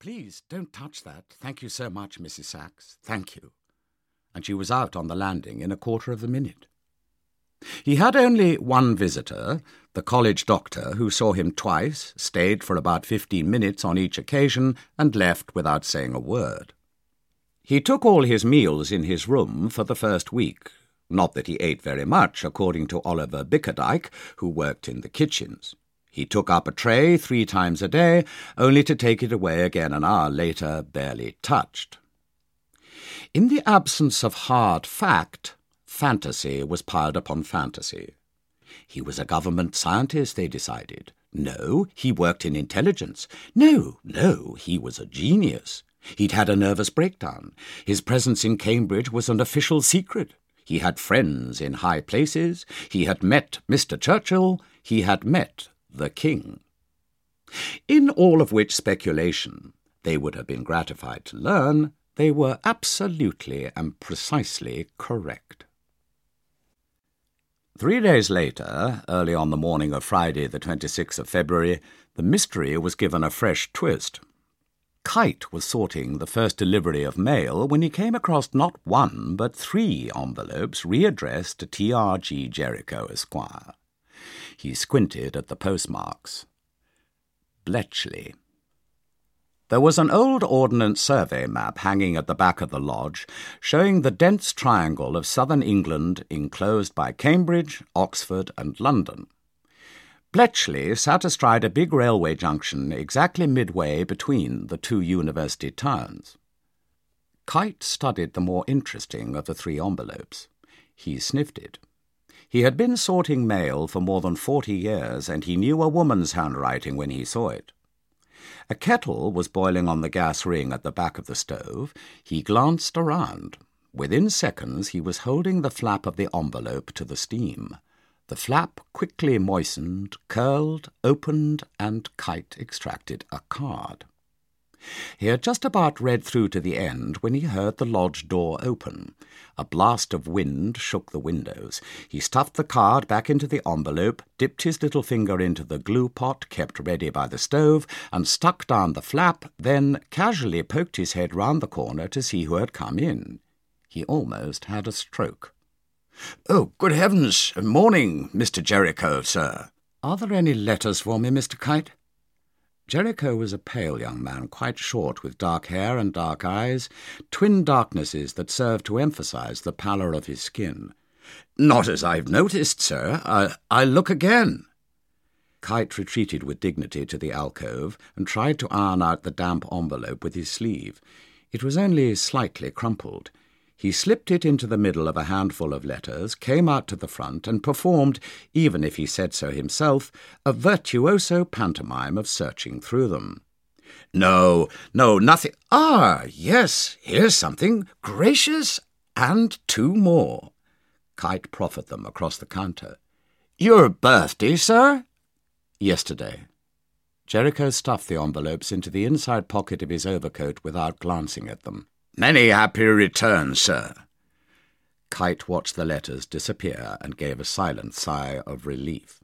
Please don't touch that. Thank you so much, Mrs. Sachs. Thank you. And she was out on the landing in a quarter of a minute. He had only one visitor, the college doctor, who saw him twice, stayed for about fifteen minutes on each occasion, and left without saying a word. He took all his meals in his room for the first week. Not that he ate very much, according to Oliver Bickerdike, who worked in the kitchens. He took up a tray three times a day, only to take it away again an hour later, barely touched. In the absence of hard fact, fantasy was piled upon fantasy. He was a government scientist, they decided. No, he worked in intelligence. No, no, he was a genius. He'd had a nervous breakdown. His presence in Cambridge was an official secret. He had friends in high places. He had met Mr. Churchill. He had met the king. In all of which speculation they would have been gratified to learn they were absolutely and precisely correct. Three days later, early on the morning of Friday, the 26th of February, the mystery was given a fresh twist. Kite was sorting the first delivery of mail when he came across not one but three envelopes readdressed to T.R.G. Jericho, Esquire. He squinted at the postmarks. Bletchley. There was an old Ordnance Survey map hanging at the back of the lodge, showing the dense triangle of southern England enclosed by Cambridge, Oxford, and London. Bletchley sat astride a big railway junction exactly midway between the two university towns. Kite studied the more interesting of the three envelopes. He sniffed it. He had been sorting mail for more than forty years, and he knew a woman's handwriting when he saw it. A kettle was boiling on the gas ring at the back of the stove. He glanced around. Within seconds he was holding the flap of the envelope to the steam. The flap quickly moistened, curled, opened, and Kite extracted a card. He had just about read through to the end when he heard the lodge door open. A blast of wind shook the windows. He stuffed the card back into the envelope, dipped his little finger into the glue pot kept ready by the stove, and stuck down the flap, then casually poked his head round the corner to see who had come in. He almost had a stroke. Oh, good heavens! Morning, Mr. Jericho, sir. Are there any letters for me, Mr. Kite? Jericho was a pale young man, quite short, with dark hair and dark eyes, twin darknesses that served to emphasize the pallor of his skin. Not as I've noticed, sir. I, I'll look again. Kite retreated with dignity to the alcove and tried to iron out the damp envelope with his sleeve. It was only slightly crumpled. He slipped it into the middle of a handful of letters, came out to the front, and performed, even if he said so himself, a virtuoso pantomime of searching through them. No, no, nothing. Ah, yes, here's something. Gracious, and two more. Kite proffered them across the counter. Your birthday, sir? Yesterday. Jericho stuffed the envelopes into the inside pocket of his overcoat without glancing at them. Many happy returns, sir. Kite watched the letters disappear and gave a silent sigh of relief.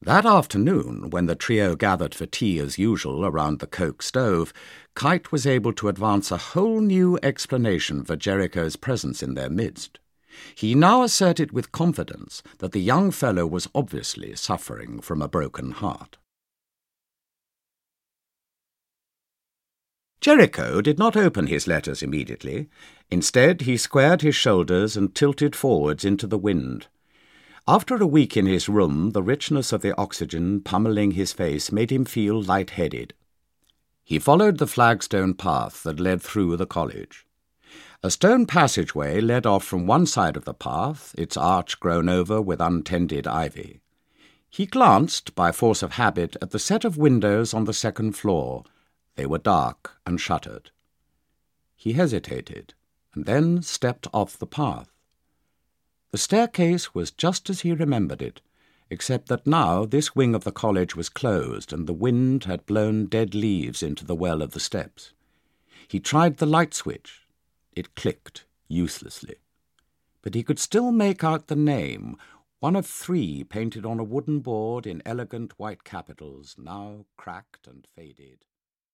That afternoon, when the trio gathered for tea as usual around the coke stove, Kite was able to advance a whole new explanation for Jericho's presence in their midst. He now asserted with confidence that the young fellow was obviously suffering from a broken heart. Jericho did not open his letters immediately. Instead, he squared his shoulders and tilted forwards into the wind. After a week in his room, the richness of the oxygen pummeling his face made him feel light-headed. He followed the flagstone path that led through the college. A stone passageway led off from one side of the path, its arch grown over with untended ivy. He glanced, by force of habit, at the set of windows on the second floor, they were dark and shuttered. He hesitated, and then stepped off the path. The staircase was just as he remembered it, except that now this wing of the college was closed, and the wind had blown dead leaves into the well of the steps. He tried the light switch. It clicked uselessly. But he could still make out the name, one of three painted on a wooden board in elegant white capitals, now cracked and faded.